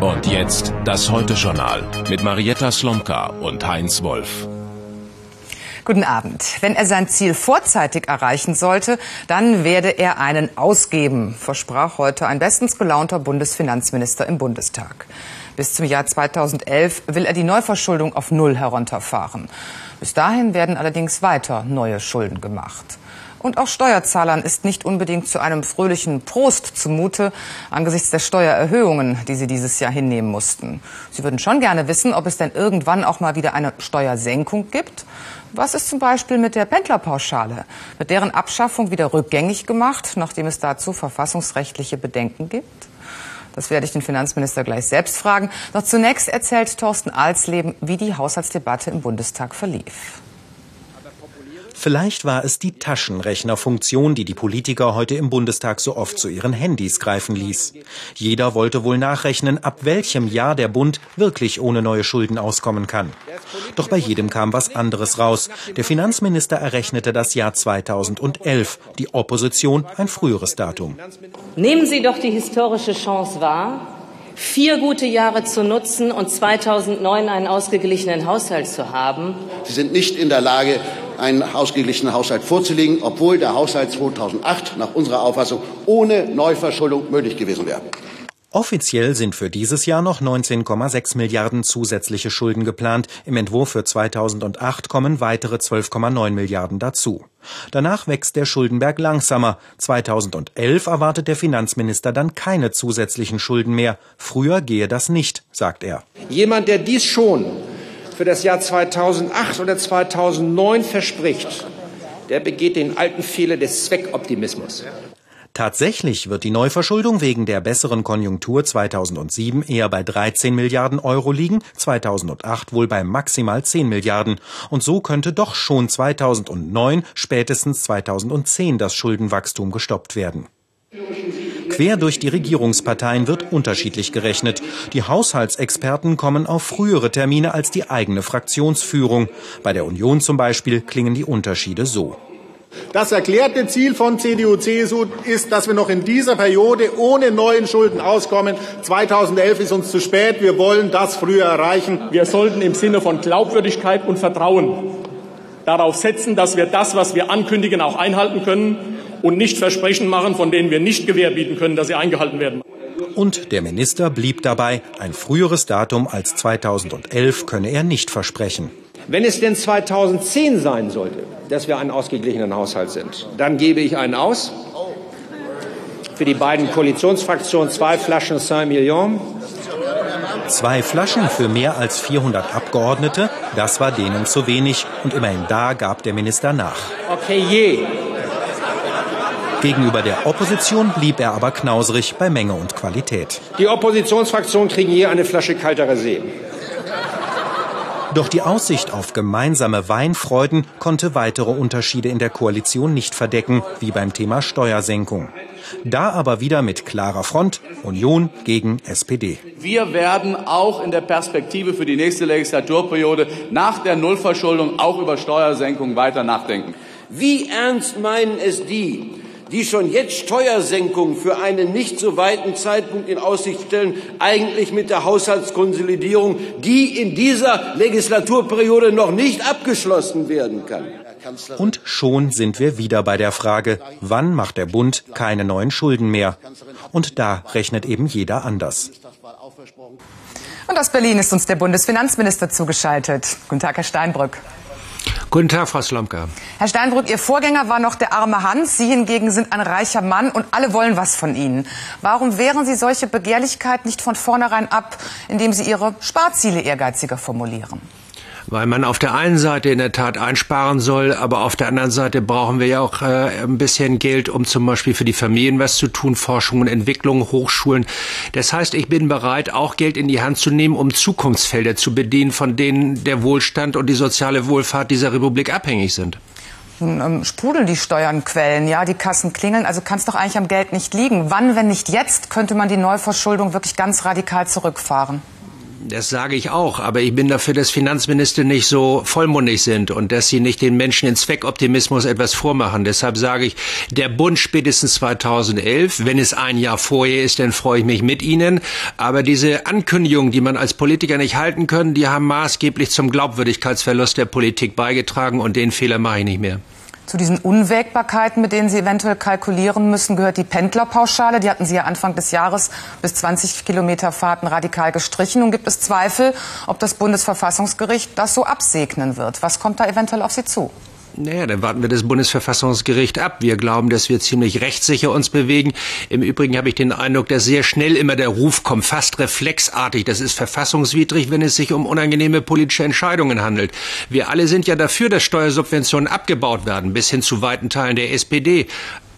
Und jetzt das Heute-Journal mit Marietta Slomka und Heinz Wolf. Guten Abend. Wenn er sein Ziel vorzeitig erreichen sollte, dann werde er einen ausgeben, versprach heute ein bestens gelaunter Bundesfinanzminister im Bundestag. Bis zum Jahr 2011 will er die Neuverschuldung auf Null herunterfahren. Bis dahin werden allerdings weiter neue Schulden gemacht. Und auch Steuerzahlern ist nicht unbedingt zu einem fröhlichen Prost zumute angesichts der Steuererhöhungen, die sie dieses Jahr hinnehmen mussten. Sie würden schon gerne wissen, ob es denn irgendwann auch mal wieder eine Steuersenkung gibt. Was ist zum Beispiel mit der Pendlerpauschale? Wird deren Abschaffung wieder rückgängig gemacht, nachdem es dazu verfassungsrechtliche Bedenken gibt? Das werde ich den Finanzminister gleich selbst fragen. Doch zunächst erzählt Thorsten Alsleben, wie die Haushaltsdebatte im Bundestag verlief. Vielleicht war es die Taschenrechnerfunktion, die die Politiker heute im Bundestag so oft zu ihren Handys greifen ließ. Jeder wollte wohl nachrechnen, ab welchem Jahr der Bund wirklich ohne neue Schulden auskommen kann. Doch bei jedem kam was anderes raus. Der Finanzminister errechnete das Jahr 2011, die Opposition ein früheres Datum. Nehmen Sie doch die historische Chance wahr, vier gute Jahre zu nutzen und 2009 einen ausgeglichenen Haushalt zu haben. Sie sind nicht in der Lage, einen ausgeglichenen Haushalt vorzulegen, obwohl der Haushalt 2008 nach unserer Auffassung ohne Neuverschuldung möglich gewesen wäre. Offiziell sind für dieses Jahr noch 19,6 Milliarden zusätzliche Schulden geplant. Im Entwurf für 2008 kommen weitere 12,9 Milliarden dazu. Danach wächst der Schuldenberg langsamer. 2011 erwartet der Finanzminister dann keine zusätzlichen Schulden mehr. Früher gehe das nicht, sagt er. Jemand, der dies schon für das Jahr 2008 oder 2009 verspricht, der begeht den alten Fehler des Zweckoptimismus. Tatsächlich wird die Neuverschuldung wegen der besseren Konjunktur 2007 eher bei 13 Milliarden Euro liegen, 2008 wohl bei maximal 10 Milliarden. Und so könnte doch schon 2009, spätestens 2010 das Schuldenwachstum gestoppt werden. Quer durch die Regierungsparteien wird unterschiedlich gerechnet. Die Haushaltsexperten kommen auf frühere Termine als die eigene Fraktionsführung. Bei der Union zum Beispiel klingen die Unterschiede so. Das erklärte Ziel von CDU-CSU ist, dass wir noch in dieser Periode ohne neuen Schulden auskommen. 2011 ist uns zu spät. Wir wollen das früher erreichen. Wir sollten im Sinne von Glaubwürdigkeit und Vertrauen darauf setzen, dass wir das, was wir ankündigen, auch einhalten können und nicht Versprechen machen, von denen wir nicht Gewähr bieten können, dass sie eingehalten werden. Und der Minister blieb dabei, ein früheres Datum als 2011 könne er nicht versprechen. Wenn es denn 2010 sein sollte, dass wir einen ausgeglichenen Haushalt sind, dann gebe ich einen aus. Für die beiden Koalitionsfraktionen zwei Flaschen Saint-Million. Zwei Flaschen für mehr als 400 Abgeordnete, das war denen zu wenig. Und immerhin da gab der Minister nach. Okay, je. Gegenüber der Opposition blieb er aber knausrig bei Menge und Qualität. Die Oppositionsfraktionen kriegen je eine Flasche kalter Rosé. Doch die Aussicht auf gemeinsame Weinfreuden konnte weitere Unterschiede in der Koalition nicht verdecken, wie beim Thema Steuersenkung. Da aber wieder mit klarer Front Union gegen SPD. Wir werden auch in der Perspektive für die nächste Legislaturperiode nach der Nullverschuldung auch über Steuersenkungen weiter nachdenken. Wie ernst meinen es die, die schon jetzt Steuersenkungen für einen nicht so weiten Zeitpunkt in Aussicht stellen, eigentlich mit der Haushaltskonsolidierung, die in dieser Legislaturperiode noch nicht abgeschlossen werden kann. Und schon sind wir wieder bei der Frage, wann macht der Bund keine neuen Schulden mehr? Und da rechnet eben jeder anders. Und aus Berlin ist uns der Bundesfinanzminister zugeschaltet. Guten Tag, Herr Steinbrück. Guten Tag, Frau Slomka. Herr Steinbrück, Ihr Vorgänger war noch der arme Hans. Sie hingegen sind ein reicher Mann und alle wollen was von Ihnen. Warum wehren Sie solche Begehrlichkeit nicht von vornherein ab, indem Sie Ihre Sparziele ehrgeiziger formulieren? Weil man auf der einen Seite in der Tat einsparen soll, aber auf der anderen Seite brauchen wir ja auch äh, ein bisschen Geld, um zum Beispiel für die Familien was zu tun, Forschung und Entwicklung, Hochschulen. Das heißt, ich bin bereit, auch Geld in die Hand zu nehmen, um Zukunftsfelder zu bedienen, von denen der Wohlstand und die soziale Wohlfahrt dieser Republik abhängig sind. Nun ähm, sprudeln die Steuernquellen, ja, die Kassen klingeln, also kann es doch eigentlich am Geld nicht liegen. Wann, wenn nicht jetzt, könnte man die Neuverschuldung wirklich ganz radikal zurückfahren? Das sage ich auch, aber ich bin dafür, dass Finanzminister nicht so vollmundig sind und dass sie nicht den Menschen in Zweckoptimismus etwas vormachen. Deshalb sage ich, der Bund spätestens 2011, wenn es ein Jahr vorher ist, dann freue ich mich mit Ihnen. Aber diese Ankündigungen, die man als Politiker nicht halten können, die haben maßgeblich zum Glaubwürdigkeitsverlust der Politik beigetragen und den Fehler mache ich nicht mehr. Zu diesen Unwägbarkeiten, mit denen Sie eventuell kalkulieren müssen, gehört die Pendlerpauschale. Die hatten Sie ja Anfang des Jahres bis 20 Kilometer Fahrten radikal gestrichen. Nun gibt es Zweifel, ob das Bundesverfassungsgericht das so absegnen wird. Was kommt da eventuell auf Sie zu? Naja, dann warten wir das Bundesverfassungsgericht ab. Wir glauben, dass wir ziemlich rechtssicher uns bewegen. Im Übrigen habe ich den Eindruck, dass sehr schnell immer der Ruf kommt, fast reflexartig. Das ist verfassungswidrig, wenn es sich um unangenehme politische Entscheidungen handelt. Wir alle sind ja dafür, dass Steuersubventionen abgebaut werden, bis hin zu weiten Teilen der SPD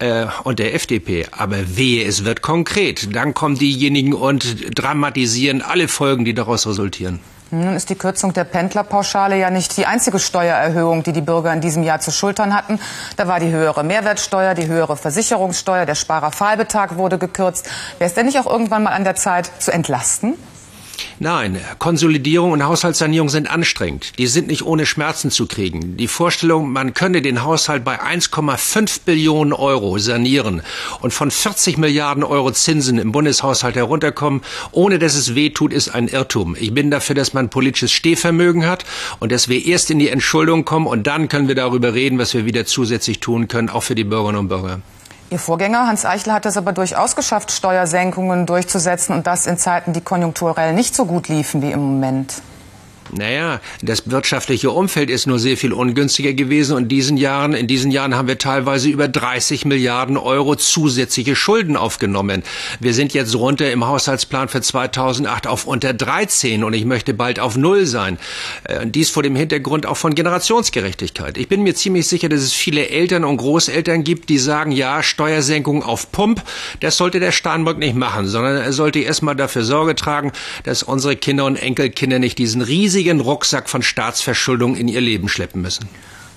äh, und der FDP. Aber wehe, es wird konkret. Dann kommen diejenigen und dramatisieren alle Folgen, die daraus resultieren. Nun ist die Kürzung der Pendlerpauschale ja nicht die einzige Steuererhöhung, die die Bürger in diesem Jahr zu schultern hatten. Da war die höhere Mehrwertsteuer, die höhere Versicherungssteuer, der Sparerfallbetrag wurde gekürzt. Wäre es denn nicht auch irgendwann mal an der Zeit zu entlasten? Nein, Konsolidierung und Haushaltssanierung sind anstrengend. Die sind nicht ohne Schmerzen zu kriegen. Die Vorstellung, man könne den Haushalt bei 1,5 Billionen Euro sanieren und von 40 Milliarden Euro Zinsen im Bundeshaushalt herunterkommen, ohne dass es weh tut, ist ein Irrtum. Ich bin dafür, dass man politisches Stehvermögen hat und dass wir erst in die Entschuldung kommen und dann können wir darüber reden, was wir wieder zusätzlich tun können, auch für die Bürgerinnen und Bürger. Ihr Vorgänger Hans Eichel hat es aber durchaus geschafft, Steuersenkungen durchzusetzen und das in Zeiten, die konjunkturell nicht so gut liefen wie im Moment. Naja, das wirtschaftliche Umfeld ist nur sehr viel ungünstiger gewesen und diesen Jahren, in diesen Jahren haben wir teilweise über 30 Milliarden Euro zusätzliche Schulden aufgenommen. Wir sind jetzt runter im Haushaltsplan für 2008 auf unter 13 und ich möchte bald auf Null sein. Äh, dies vor dem Hintergrund auch von Generationsgerechtigkeit. Ich bin mir ziemlich sicher, dass es viele Eltern und Großeltern gibt, die sagen, ja, Steuersenkung auf Pump, das sollte der Steinbock nicht machen, sondern er sollte erstmal dafür Sorge tragen, dass unsere Kinder und Enkelkinder nicht diesen riesigen riesigen Rucksack von Staatsverschuldung in ihr Leben schleppen müssen.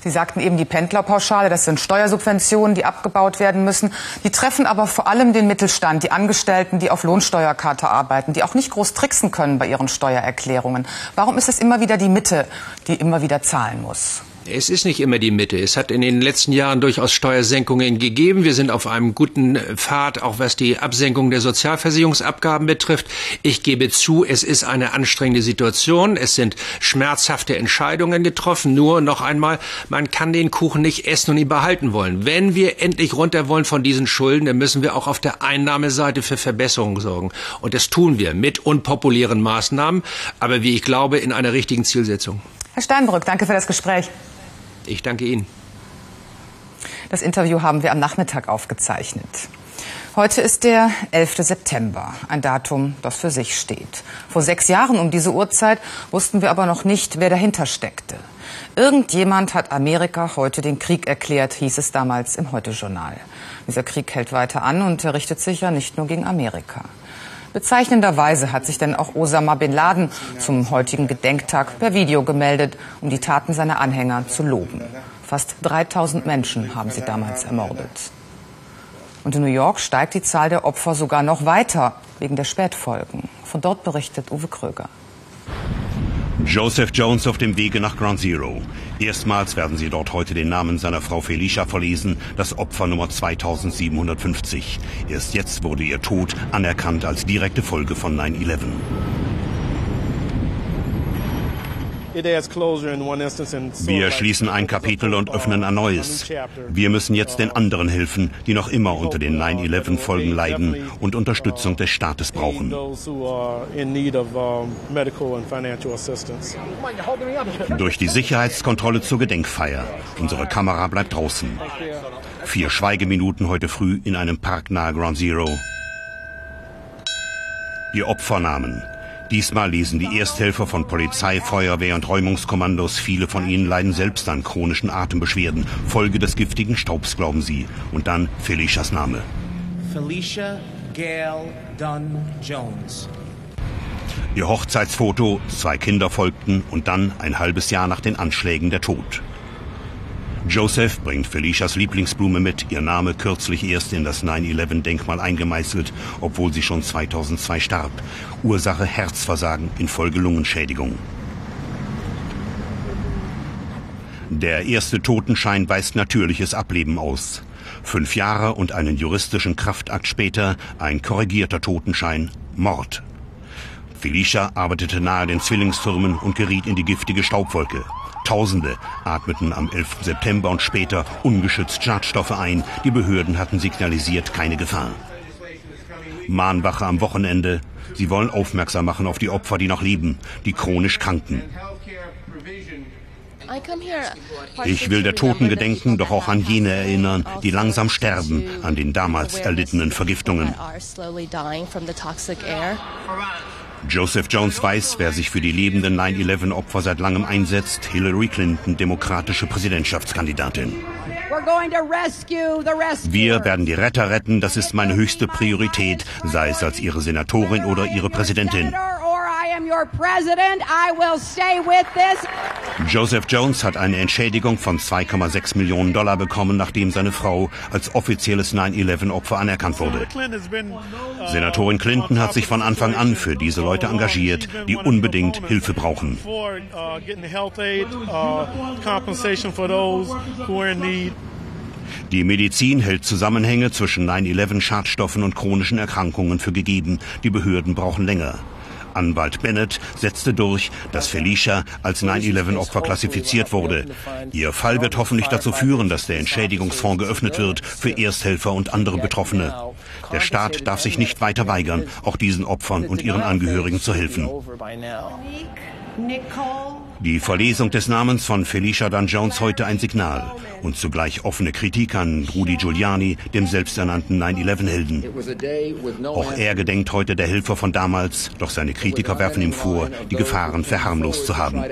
Sie sagten eben die Pendlerpauschale, das sind Steuersubventionen, die abgebaut werden müssen. Die treffen aber vor allem den Mittelstand, die Angestellten, die auf Lohnsteuerkarte arbeiten, die auch nicht groß tricksen können bei ihren Steuererklärungen. Warum ist es immer wieder die Mitte, die immer wieder zahlen muss? Es ist nicht immer die Mitte. Es hat in den letzten Jahren durchaus Steuersenkungen gegeben. Wir sind auf einem guten Pfad, auch was die Absenkung der Sozialversicherungsabgaben betrifft. Ich gebe zu, es ist eine anstrengende Situation. Es sind schmerzhafte Entscheidungen getroffen. Nur noch einmal, man kann den Kuchen nicht essen und ihn behalten wollen. Wenn wir endlich runter wollen von diesen Schulden, dann müssen wir auch auf der Einnahmeseite für Verbesserungen sorgen. Und das tun wir mit unpopulären Maßnahmen, aber wie ich glaube, in einer richtigen Zielsetzung. Herr Steinbrück, danke für das Gespräch. Ich danke Ihnen. Das Interview haben wir am Nachmittag aufgezeichnet. Heute ist der 11. September, ein Datum, das für sich steht. Vor sechs Jahren um diese Uhrzeit wussten wir aber noch nicht, wer dahinter steckte. Irgendjemand hat Amerika heute den Krieg erklärt, hieß es damals im Heute-Journal. Dieser Krieg hält weiter an und richtet sich ja nicht nur gegen Amerika. Bezeichnenderweise hat sich denn auch Osama bin Laden zum heutigen Gedenktag per Video gemeldet, um die Taten seiner Anhänger zu loben. Fast 3000 Menschen haben sie damals ermordet. Und in New York steigt die Zahl der Opfer sogar noch weiter wegen der Spätfolgen. Von dort berichtet Uwe Kröger. Joseph Jones auf dem Wege nach Ground Zero. Erstmals werden Sie dort heute den Namen seiner Frau Felicia verlesen, das Opfer Nummer 2750. Erst jetzt wurde ihr Tod anerkannt als direkte Folge von 9-11. Wir schließen ein Kapitel und öffnen ein neues. Wir müssen jetzt den anderen helfen, die noch immer unter den 9-11-Folgen leiden und Unterstützung des Staates brauchen. Durch die Sicherheitskontrolle zur Gedenkfeier. Unsere Kamera bleibt draußen. Vier Schweigeminuten heute früh in einem Park nahe Ground Zero. Die Opfernamen. Diesmal lesen die Ersthelfer von Polizei, Feuerwehr und Räumungskommandos. Viele von ihnen leiden selbst an chronischen Atembeschwerden. Folge des giftigen Staubs, glauben sie. Und dann Felicias Name. Felicia Gail Dunn Jones. Ihr Hochzeitsfoto, zwei Kinder folgten und dann ein halbes Jahr nach den Anschlägen der Tod. Joseph bringt Felicias Lieblingsblume mit, ihr Name kürzlich erst in das 9-11-Denkmal eingemeißelt, obwohl sie schon 2002 starb. Ursache Herzversagen infolge Lungenschädigung. Der erste Totenschein weist natürliches Ableben aus. Fünf Jahre und einen juristischen Kraftakt später ein korrigierter Totenschein Mord. Felicia arbeitete nahe den Zwillingstürmen und geriet in die giftige Staubwolke. Tausende atmeten am 11. September und später ungeschützt Schadstoffe ein. Die Behörden hatten signalisiert keine Gefahr. Mahnwache am Wochenende. Sie wollen aufmerksam machen auf die Opfer, die noch leben, die chronisch Kranken. Ich will der Toten gedenken, doch auch an jene erinnern, die langsam sterben an den damals erlittenen Vergiftungen. Joseph Jones weiß, wer sich für die lebenden 9-11-Opfer seit langem einsetzt. Hillary Clinton, demokratische Präsidentschaftskandidatin. Wir werden die Retter retten, das ist meine höchste Priorität, sei es als ihre Senatorin oder ihre Präsidentin. Joseph Jones hat eine Entschädigung von 2,6 Millionen Dollar bekommen, nachdem seine Frau als offizielles 9-11-Opfer anerkannt wurde. Senatorin Clinton hat sich von Anfang an für diese Leute engagiert, die unbedingt Hilfe brauchen. Die Medizin hält Zusammenhänge zwischen 9-11-Schadstoffen und chronischen Erkrankungen für gegeben. Die Behörden brauchen länger. Anwalt Bennett setzte durch, dass Felicia als 9-11-Opfer klassifiziert wurde. Ihr Fall wird hoffentlich dazu führen, dass der Entschädigungsfonds geöffnet wird für Ersthelfer und andere Betroffene. Der Staat darf sich nicht weiter weigern, auch diesen Opfern und ihren Angehörigen zu helfen. Die Verlesung des Namens von Felicia Dunn Jones heute ein Signal und zugleich offene Kritik an Rudy Giuliani, dem selbsternannten 9-11-Helden. Auch er gedenkt heute der Helfer von damals, doch seine Kritiker werfen ihm vor, die Gefahren verharmlost zu haben.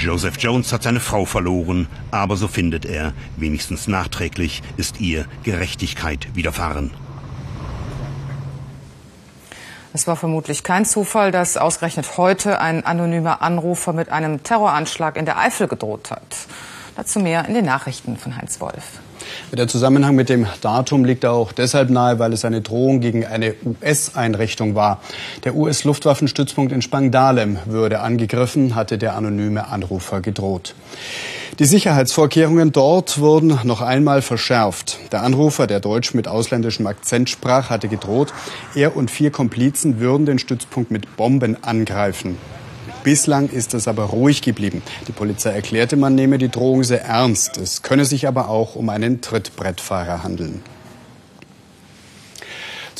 Joseph Jones hat seine Frau verloren, aber so findet er, wenigstens nachträglich, ist ihr Gerechtigkeit widerfahren. Es war vermutlich kein Zufall, dass ausgerechnet heute ein anonymer Anrufer mit einem Terroranschlag in der Eifel gedroht hat. Dazu mehr in den Nachrichten von Heinz Wolf. Der Zusammenhang mit dem Datum liegt auch deshalb nahe, weil es eine Drohung gegen eine US-Einrichtung war. Der US-Luftwaffenstützpunkt in Spangdahlem würde angegriffen, hatte der anonyme Anrufer gedroht. Die Sicherheitsvorkehrungen dort wurden noch einmal verschärft. Der Anrufer, der Deutsch mit ausländischem Akzent sprach, hatte gedroht, er und vier Komplizen würden den Stützpunkt mit Bomben angreifen. Bislang ist es aber ruhig geblieben. Die Polizei erklärte, man nehme die Drohung sehr ernst. Es könne sich aber auch um einen Trittbrettfahrer handeln.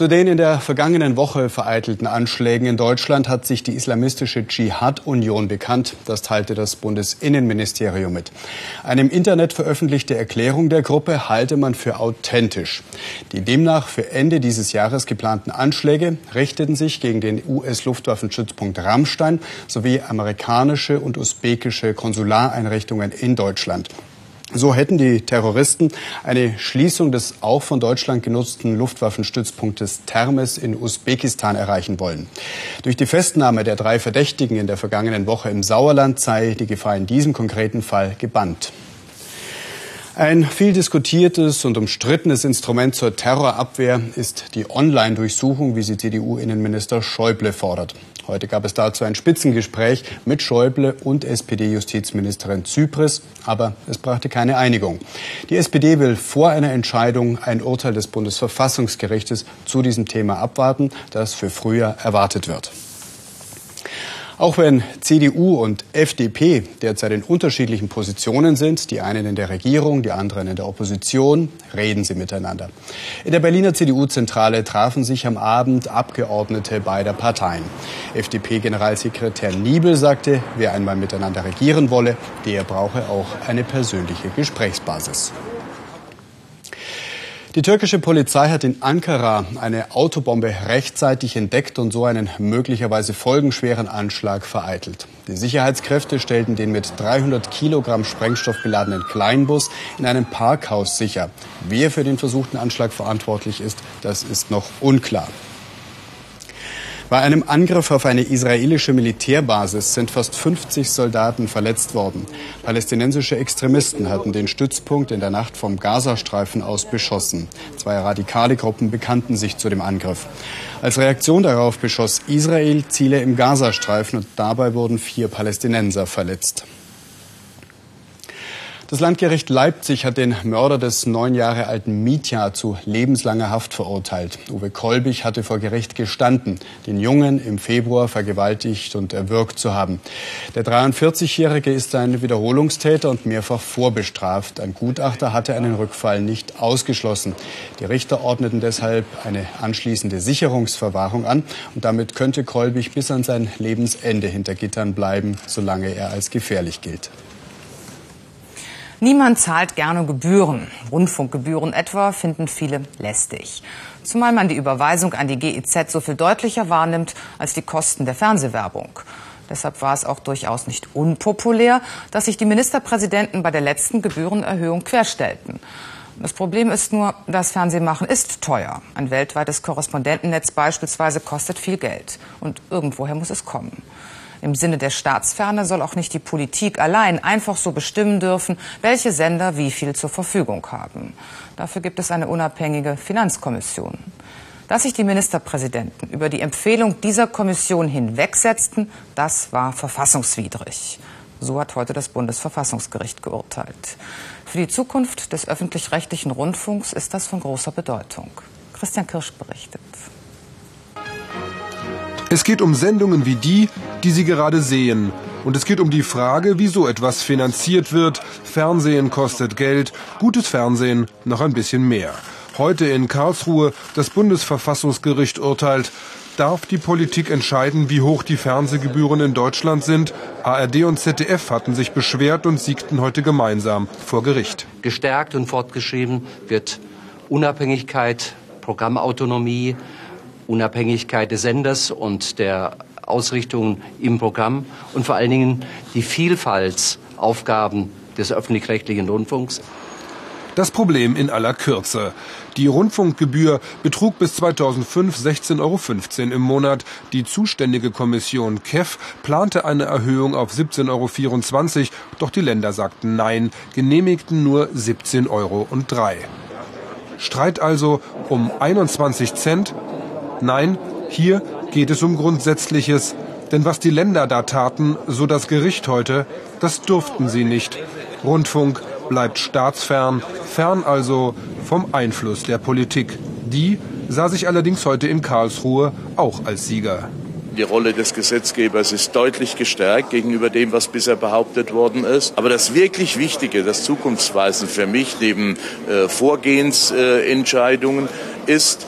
Zu den in der vergangenen Woche vereitelten Anschlägen in Deutschland hat sich die islamistische Dschihad-Union bekannt. Das teilte das Bundesinnenministerium mit. Eine im Internet veröffentlichte Erklärung der Gruppe halte man für authentisch. Die demnach für Ende dieses Jahres geplanten Anschläge richteten sich gegen den US-Luftwaffenstützpunkt Rammstein sowie amerikanische und usbekische Konsulareinrichtungen in Deutschland. So hätten die Terroristen eine Schließung des auch von Deutschland genutzten Luftwaffenstützpunktes Termes in Usbekistan erreichen wollen. Durch die Festnahme der drei Verdächtigen in der vergangenen Woche im Sauerland sei die Gefahr in diesem konkreten Fall gebannt. Ein viel diskutiertes und umstrittenes Instrument zur Terrorabwehr ist die Online-Durchsuchung, wie sie CDU-Innenminister Schäuble fordert. Heute gab es dazu ein Spitzengespräch mit Schäuble und SPD-Justizministerin Zypris, aber es brachte keine Einigung. Die SPD will vor einer Entscheidung ein Urteil des Bundesverfassungsgerichtes zu diesem Thema abwarten, das für Frühjahr erwartet wird. Auch wenn CDU und FDP derzeit in unterschiedlichen Positionen sind, die einen in der Regierung, die anderen in der Opposition, reden sie miteinander. In der Berliner CDU-Zentrale trafen sich am Abend Abgeordnete beider Parteien. FDP-Generalsekretär Niebel sagte, wer einmal miteinander regieren wolle, der brauche auch eine persönliche Gesprächsbasis. Die türkische Polizei hat in Ankara eine Autobombe rechtzeitig entdeckt und so einen möglicherweise folgenschweren Anschlag vereitelt. Die Sicherheitskräfte stellten den mit 300 Kilogramm Sprengstoff beladenen Kleinbus in einem Parkhaus sicher. Wer für den versuchten Anschlag verantwortlich ist, das ist noch unklar. Bei einem Angriff auf eine israelische Militärbasis sind fast 50 Soldaten verletzt worden. Palästinensische Extremisten hatten den Stützpunkt in der Nacht vom Gazastreifen aus beschossen. Zwei radikale Gruppen bekannten sich zu dem Angriff. Als Reaktion darauf beschoss Israel Ziele im Gazastreifen und dabei wurden vier Palästinenser verletzt. Das Landgericht Leipzig hat den Mörder des neun Jahre alten Mietja zu lebenslanger Haft verurteilt. Uwe Kolbig hatte vor Gericht gestanden, den Jungen im Februar vergewaltigt und erwürgt zu haben. Der 43-Jährige ist ein Wiederholungstäter und mehrfach vorbestraft. Ein Gutachter hatte einen Rückfall nicht ausgeschlossen. Die Richter ordneten deshalb eine anschließende Sicherungsverwahrung an und damit könnte Kolbig bis an sein Lebensende hinter Gittern bleiben, solange er als gefährlich gilt. Niemand zahlt gerne Gebühren. Rundfunkgebühren etwa finden viele lästig. Zumal man die Überweisung an die GEZ so viel deutlicher wahrnimmt als die Kosten der Fernsehwerbung. Deshalb war es auch durchaus nicht unpopulär, dass sich die Ministerpräsidenten bei der letzten Gebührenerhöhung querstellten. Das Problem ist nur, das Fernsehmachen ist teuer. Ein weltweites Korrespondentennetz beispielsweise kostet viel Geld. Und irgendwoher muss es kommen. Im Sinne der Staatsferne soll auch nicht die Politik allein einfach so bestimmen dürfen, welche Sender wie viel zur Verfügung haben. Dafür gibt es eine unabhängige Finanzkommission. Dass sich die Ministerpräsidenten über die Empfehlung dieser Kommission hinwegsetzten, das war verfassungswidrig. So hat heute das Bundesverfassungsgericht geurteilt. Für die Zukunft des öffentlich-rechtlichen Rundfunks ist das von großer Bedeutung. Christian Kirsch berichtet. Es geht um Sendungen wie die, die Sie gerade sehen. Und es geht um die Frage, wie so etwas finanziert wird. Fernsehen kostet Geld, gutes Fernsehen noch ein bisschen mehr. Heute in Karlsruhe das Bundesverfassungsgericht urteilt, darf die Politik entscheiden, wie hoch die Fernsehgebühren in Deutschland sind. ARD und ZDF hatten sich beschwert und siegten heute gemeinsam vor Gericht. Gestärkt und fortgeschrieben wird Unabhängigkeit, Programmautonomie, Unabhängigkeit des Senders und der Ausrichtung im Programm und vor allen Dingen die Vielfaltsaufgaben des öffentlich-rechtlichen Rundfunks. Das Problem in aller Kürze. Die Rundfunkgebühr betrug bis 2005 16,15 Euro im Monat. Die zuständige Kommission KEF plante eine Erhöhung auf 17,24 Euro, doch die Länder sagten Nein, genehmigten nur 17,03 Euro. Streit also um 21 Cent Nein, hier geht es um Grundsätzliches. Denn was die Länder da taten, so das Gericht heute, das durften sie nicht. Rundfunk bleibt staatsfern, fern also vom Einfluss der Politik. Die sah sich allerdings heute in Karlsruhe auch als Sieger. Die Rolle des Gesetzgebers ist deutlich gestärkt gegenüber dem, was bisher behauptet worden ist. Aber das wirklich Wichtige, das Zukunftsweisende für mich neben äh, Vorgehensentscheidungen äh, ist,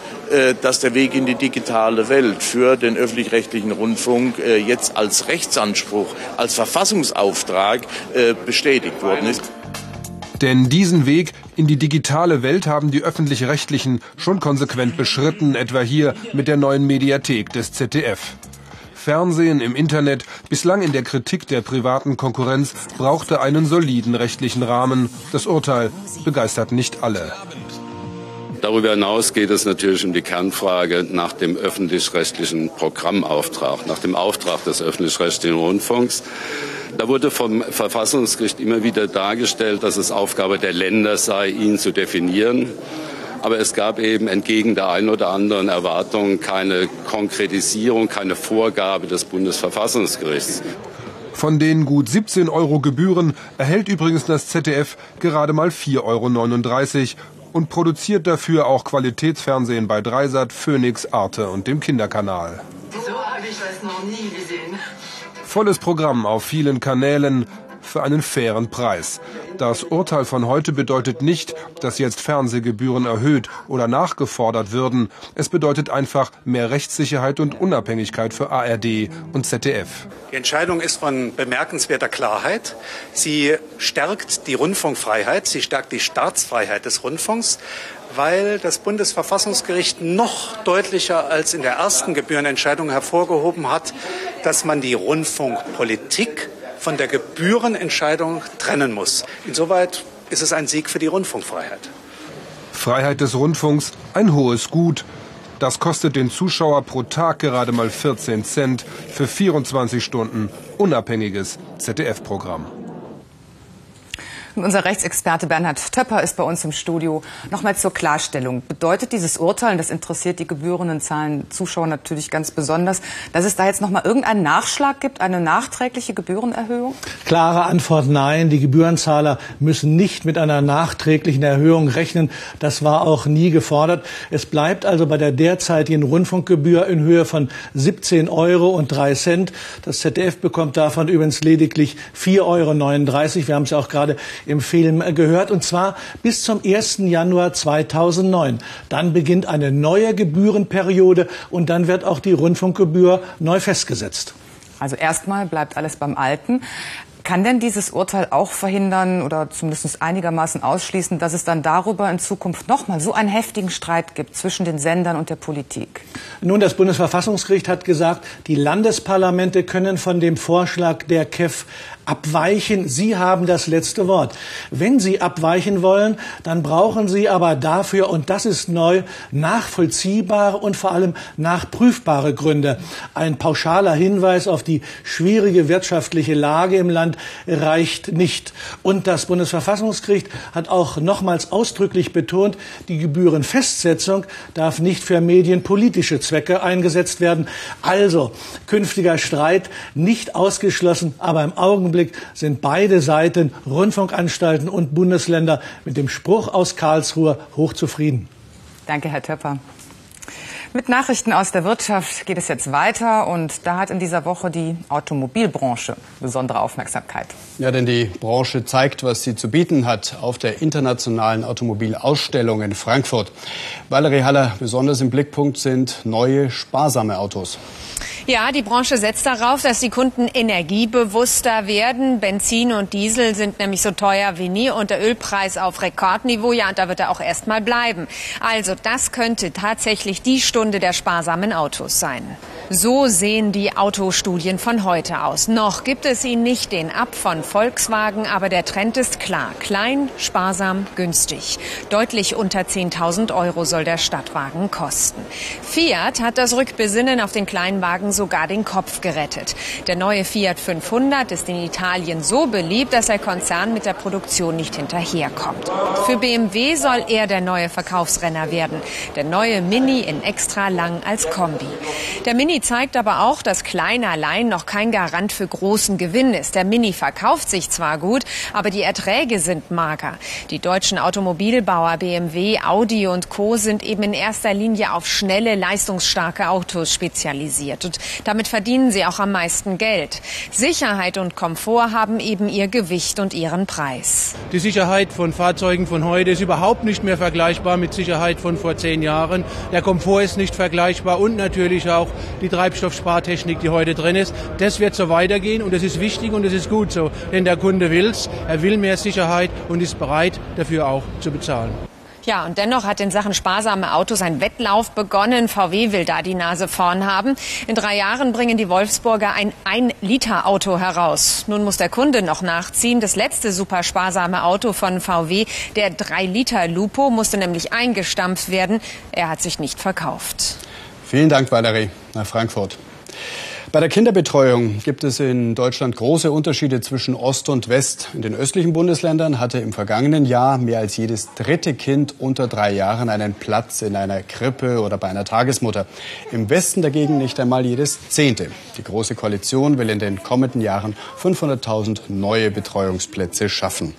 dass der Weg in die digitale Welt für den öffentlich-rechtlichen Rundfunk äh, jetzt als Rechtsanspruch, als Verfassungsauftrag äh, bestätigt worden ist. Denn diesen Weg in die digitale Welt haben die öffentlich-rechtlichen schon konsequent beschritten, etwa hier mit der neuen Mediathek des ZDF. Fernsehen im Internet, bislang in der Kritik der privaten Konkurrenz, brauchte einen soliden rechtlichen Rahmen. Das Urteil begeistert nicht alle. Darüber hinaus geht es natürlich um die Kernfrage nach dem öffentlich-rechtlichen Programmauftrag, nach dem Auftrag des öffentlich-rechtlichen Rundfunks. Da wurde vom Verfassungsgericht immer wieder dargestellt, dass es Aufgabe der Länder sei, ihn zu definieren. Aber es gab eben entgegen der einen oder anderen Erwartung keine Konkretisierung, keine Vorgabe des Bundesverfassungsgerichts. Von den gut 17 Euro Gebühren erhält übrigens das ZDF gerade mal 4,39 Euro und produziert dafür auch Qualitätsfernsehen bei Dreisat, Phoenix, Arte und dem Kinderkanal. So habe ich das noch nie gesehen. Volles Programm auf vielen Kanälen, für einen fairen Preis. Das Urteil von heute bedeutet nicht, dass jetzt Fernsehgebühren erhöht oder nachgefordert würden. Es bedeutet einfach mehr Rechtssicherheit und Unabhängigkeit für ARD und ZDF. Die Entscheidung ist von bemerkenswerter Klarheit. Sie stärkt die Rundfunkfreiheit, sie stärkt die Staatsfreiheit des Rundfunks weil das Bundesverfassungsgericht noch deutlicher als in der ersten Gebührenentscheidung hervorgehoben hat, dass man die Rundfunkpolitik von der Gebührenentscheidung trennen muss. Insoweit ist es ein Sieg für die Rundfunkfreiheit. Freiheit des Rundfunks, ein hohes Gut. Das kostet den Zuschauer pro Tag gerade mal 14 Cent für 24 Stunden unabhängiges ZDF-Programm. Unser Rechtsexperte Bernhard Töpper ist bei uns im Studio. Nochmal zur Klarstellung. Bedeutet dieses Urteil, und das interessiert die gebührenden Zahlen Zuschauer natürlich ganz besonders, dass es da jetzt nochmal irgendeinen Nachschlag gibt, eine nachträgliche Gebührenerhöhung? Klare Antwort nein. Die Gebührenzahler müssen nicht mit einer nachträglichen Erhöhung rechnen. Das war auch nie gefordert. Es bleibt also bei der derzeitigen Rundfunkgebühr in Höhe von 17 Euro und 3 Cent. Das ZDF bekommt davon übrigens lediglich 4,39 Euro. Wir haben es ja auch gerade im Film gehört, und zwar bis zum 1. Januar 2009. Dann beginnt eine neue Gebührenperiode und dann wird auch die Rundfunkgebühr neu festgesetzt. Also erstmal bleibt alles beim Alten. Kann denn dieses Urteil auch verhindern oder zumindest einigermaßen ausschließen, dass es dann darüber in Zukunft nochmal so einen heftigen Streit gibt zwischen den Sendern und der Politik? Nun, das Bundesverfassungsgericht hat gesagt, die Landesparlamente können von dem Vorschlag der KEF abweichen. Sie haben das letzte Wort. Wenn Sie abweichen wollen, dann brauchen Sie aber dafür, und das ist neu, nachvollziehbare und vor allem nachprüfbare Gründe. Ein pauschaler Hinweis auf die schwierige wirtschaftliche Lage im Land reicht nicht. Und das Bundesverfassungsgericht hat auch nochmals ausdrücklich betont, die Gebührenfestsetzung darf nicht für medienpolitische Zwecke eingesetzt werden. Also künftiger Streit nicht ausgeschlossen, aber im Augenblick Augenblick sind beide Seiten, Rundfunkanstalten und Bundesländer, mit dem Spruch aus Karlsruhe hochzufrieden. Danke, Herr Töpper. Mit Nachrichten aus der Wirtschaft geht es jetzt weiter und da hat in dieser Woche die Automobilbranche besondere Aufmerksamkeit. Ja, denn die Branche zeigt, was sie zu bieten hat auf der internationalen Automobilausstellung in Frankfurt. Valerie Haller, besonders im Blickpunkt sind neue sparsame Autos. Ja, die Branche setzt darauf, dass die Kunden energiebewusster werden. Benzin und Diesel sind nämlich so teuer wie nie und der Ölpreis auf Rekordniveau. Ja, und da wird er auch erst mal bleiben. Also, das könnte tatsächlich die Stunde der sparsamen Autos sein. So sehen die Autostudien von heute aus. Noch gibt es ihn nicht den Ab von Volkswagen, aber der Trend ist klar. Klein, sparsam, günstig. Deutlich unter 10.000 Euro soll der Stadtwagen kosten. Fiat hat das Rückbesinnen auf den kleinen Wagen sogar den Kopf gerettet. Der neue Fiat 500 ist in Italien so beliebt, dass der Konzern mit der Produktion nicht hinterherkommt. Für BMW soll er der neue Verkaufsrenner werden. Der neue Mini in extra lang als Kombi. Der Mini zeigt aber auch, dass klein allein noch kein Garant für großen Gewinn ist. Der Mini verkauft sich zwar gut, aber die Erträge sind mager. Die deutschen Automobilbauer BMW, Audi und Co. sind eben in erster Linie auf schnelle, leistungsstarke Autos spezialisiert. Und damit verdienen sie auch am meisten Geld. Sicherheit und Komfort haben eben ihr Gewicht und ihren Preis. Die Sicherheit von Fahrzeugen von heute ist überhaupt nicht mehr vergleichbar mit Sicherheit von vor zehn Jahren. Der Komfort ist nicht vergleichbar und natürlich auch die Treibstoffspartechnik, die heute drin ist. Das wird so weitergehen und das ist wichtig und das ist gut so, denn der Kunde will's. Er will mehr Sicherheit und ist bereit, dafür auch zu bezahlen. Ja, und dennoch hat in Sachen sparsame Autos ein Wettlauf begonnen. VW will da die Nase vorn haben. In drei Jahren bringen die Wolfsburger ein 1-Liter-Auto heraus. Nun muss der Kunde noch nachziehen. Das letzte super sparsame Auto von VW, der 3-Liter Lupo, musste nämlich eingestampft werden. Er hat sich nicht verkauft. Vielen Dank, Valerie, nach Frankfurt. Bei der Kinderbetreuung gibt es in Deutschland große Unterschiede zwischen Ost und West. In den östlichen Bundesländern hatte im vergangenen Jahr mehr als jedes dritte Kind unter drei Jahren einen Platz in einer Krippe oder bei einer Tagesmutter. Im Westen dagegen nicht einmal jedes zehnte. Die Große Koalition will in den kommenden Jahren 500.000 neue Betreuungsplätze schaffen.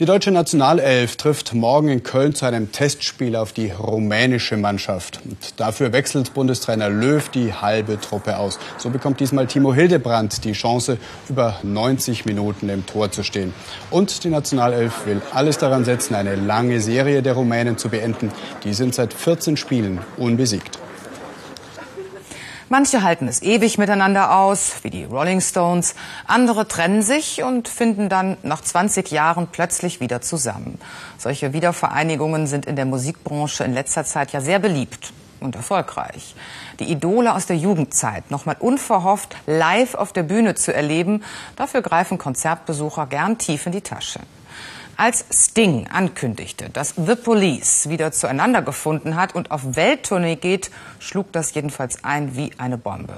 Die deutsche Nationalelf trifft morgen in Köln zu einem Testspiel auf die rumänische Mannschaft. Und dafür wechselt Bundestrainer Löw die halbe Truppe aus. So bekommt diesmal Timo Hildebrand die Chance, über 90 Minuten im Tor zu stehen. Und die Nationalelf will alles daran setzen, eine lange Serie der Rumänen zu beenden. Die sind seit 14 Spielen unbesiegt. Manche halten es ewig miteinander aus, wie die Rolling Stones. Andere trennen sich und finden dann nach 20 Jahren plötzlich wieder zusammen. Solche Wiedervereinigungen sind in der Musikbranche in letzter Zeit ja sehr beliebt und erfolgreich. Die Idole aus der Jugendzeit nochmal unverhofft live auf der Bühne zu erleben, dafür greifen Konzertbesucher gern tief in die Tasche. Als Sting ankündigte, dass The Police wieder zueinander gefunden hat und auf Welttournee geht, schlug das jedenfalls ein wie eine Bombe.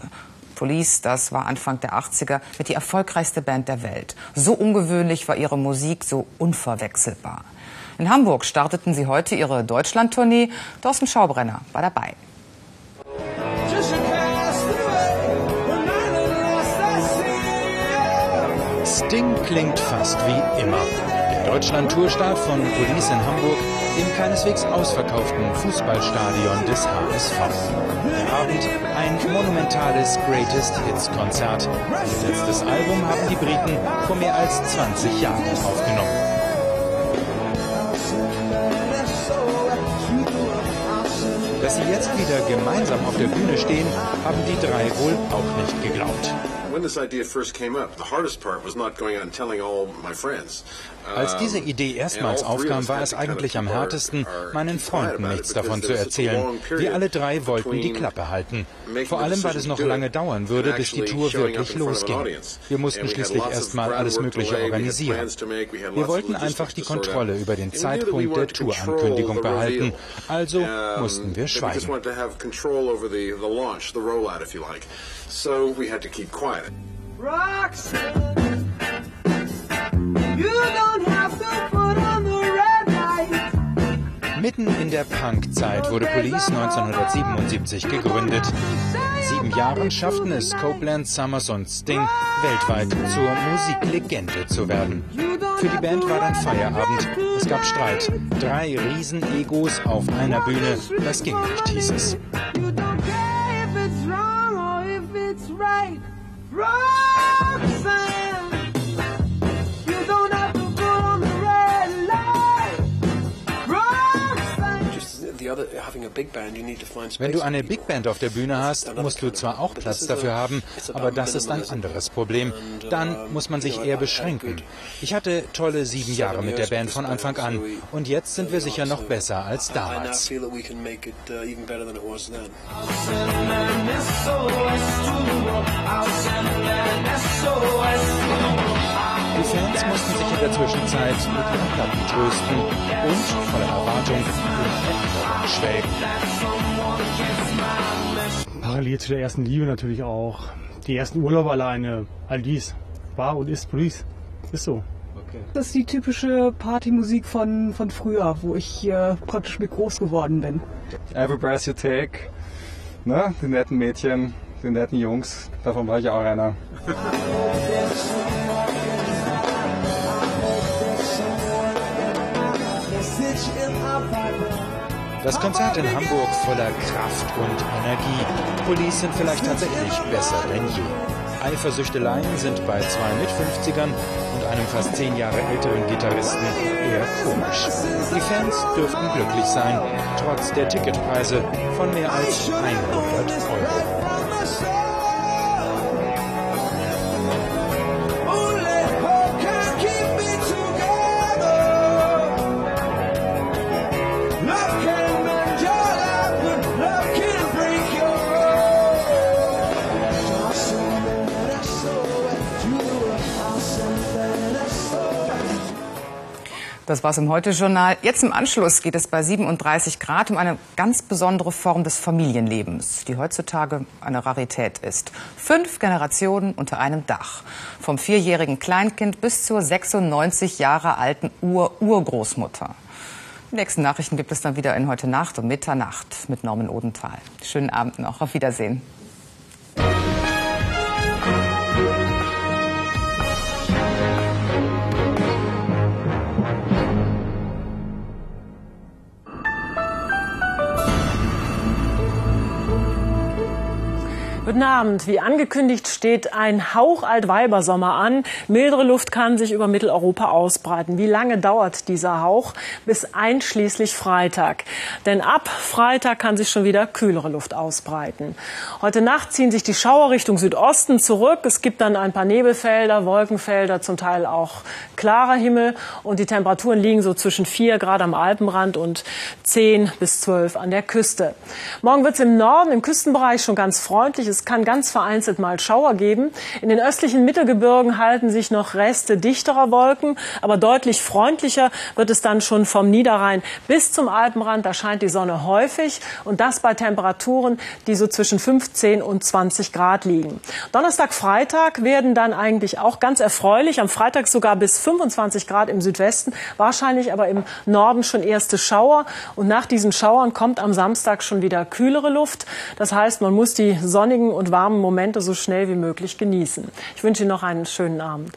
Police, das war Anfang der 80er mit die erfolgreichste Band der Welt. So ungewöhnlich war ihre Musik, so unverwechselbar. In Hamburg starteten sie heute ihre Deutschlandtournee. Thorsten Schaubrenner war dabei. Sting klingt fast wie immer. Deutschland-Tourstart von Police in Hamburg im keineswegs ausverkauften Fußballstadion des HSV. Der Abend ein monumentales Greatest Hits Konzert. Ihr letztes Album haben die Briten vor mehr als 20 Jahren aufgenommen. Dass sie jetzt wieder gemeinsam auf der Bühne stehen, haben die drei wohl auch nicht geglaubt. When this idea first came up, the hardest part was not going out and telling all my friends. Als diese Idee erstmals aufkam, war es eigentlich am härtesten, meinen Freunden nichts davon zu erzählen. Wir alle drei wollten die Klappe halten. Vor allem, weil es noch lange dauern würde, bis die Tour wirklich losging. Wir mussten schließlich erstmal alles Mögliche organisieren. Wir wollten einfach die Kontrolle über den Zeitpunkt der Tourankündigung behalten. Also mussten wir schweigen. So we had to keep quiet. Roxanne. Mitten in der Punkzeit wurde Police 1977 gegründet. In sieben Jahren schafften es Copeland, Summers und Sting weltweit zur Musiklegende zu werden. Für die Band war dann Feierabend. Es gab Streit. Drei Riesen-Egos auf einer Bühne. Das ging nicht, hieß es. right. right. Wenn du eine Big Band auf der Bühne hast, musst du zwar auch Platz dafür haben, aber das ist ein anderes Problem. Dann muss man sich eher beschränken. Ich hatte tolle sieben Jahre mit der Band von Anfang an. und jetzt sind wir sicher noch besser als damals. Die Fans mussten sich in der Zwischenzeit mit ihren Platten trösten und voller Erwartung in schwelgen. Parallel zu der ersten Liebe natürlich auch. Die ersten Urlaube alleine, all dies war und ist Police. Ist so. Das ist die typische Partymusik von, von früher, wo ich äh, praktisch mit groß geworden bin. Every Breath You Take, ne? die netten Mädchen, die netten Jungs, davon war ich auch einer. Das Konzert in Hamburg voller Kraft und Energie. Police sind vielleicht tatsächlich besser denn je. Eifersüchteleien sind bei zwei mit 50ern und einem fast zehn Jahre älteren Gitarristen eher komisch. Die Fans dürften glücklich sein, trotz der Ticketpreise von mehr als 100 Euro. Das war's im Heute-Journal. Jetzt im Anschluss geht es bei 37 Grad um eine ganz besondere Form des Familienlebens, die heutzutage eine Rarität ist. Fünf Generationen unter einem Dach. Vom vierjährigen Kleinkind bis zur 96 Jahre alten Ur-Urgroßmutter. Die nächsten Nachrichten gibt es dann wieder in heute Nacht um Mitternacht mit Norman Odenthal. Schönen Abend noch. Auf Wiedersehen. Guten Abend. Wie angekündigt steht ein hauchalt Weibersommer an. Mildere Luft kann sich über Mitteleuropa ausbreiten. Wie lange dauert dieser Hauch? Bis einschließlich Freitag. Denn ab Freitag kann sich schon wieder kühlere Luft ausbreiten. Heute Nacht ziehen sich die Schauer Richtung Südosten zurück. Es gibt dann ein paar Nebelfelder, Wolkenfelder, zum Teil auch klarer Himmel. Und die Temperaturen liegen so zwischen 4 Grad am Alpenrand und 10 bis 12 an der Küste. Morgen wird es im Norden, im Küstenbereich schon ganz freundlich. Es Es kann ganz vereinzelt mal Schauer geben. In den östlichen Mittelgebirgen halten sich noch Reste dichterer Wolken, aber deutlich freundlicher wird es dann schon vom Niederrhein bis zum Alpenrand. Da scheint die Sonne häufig und das bei Temperaturen, die so zwischen 15 und 20 Grad liegen. Donnerstag, Freitag werden dann eigentlich auch ganz erfreulich. Am Freitag sogar bis 25 Grad im Südwesten, wahrscheinlich aber im Norden schon erste Schauer. Und nach diesen Schauern kommt am Samstag schon wieder kühlere Luft. Das heißt, man muss die sonnigen und warmen Momente so schnell wie möglich genießen. Ich wünsche Ihnen noch einen schönen Abend.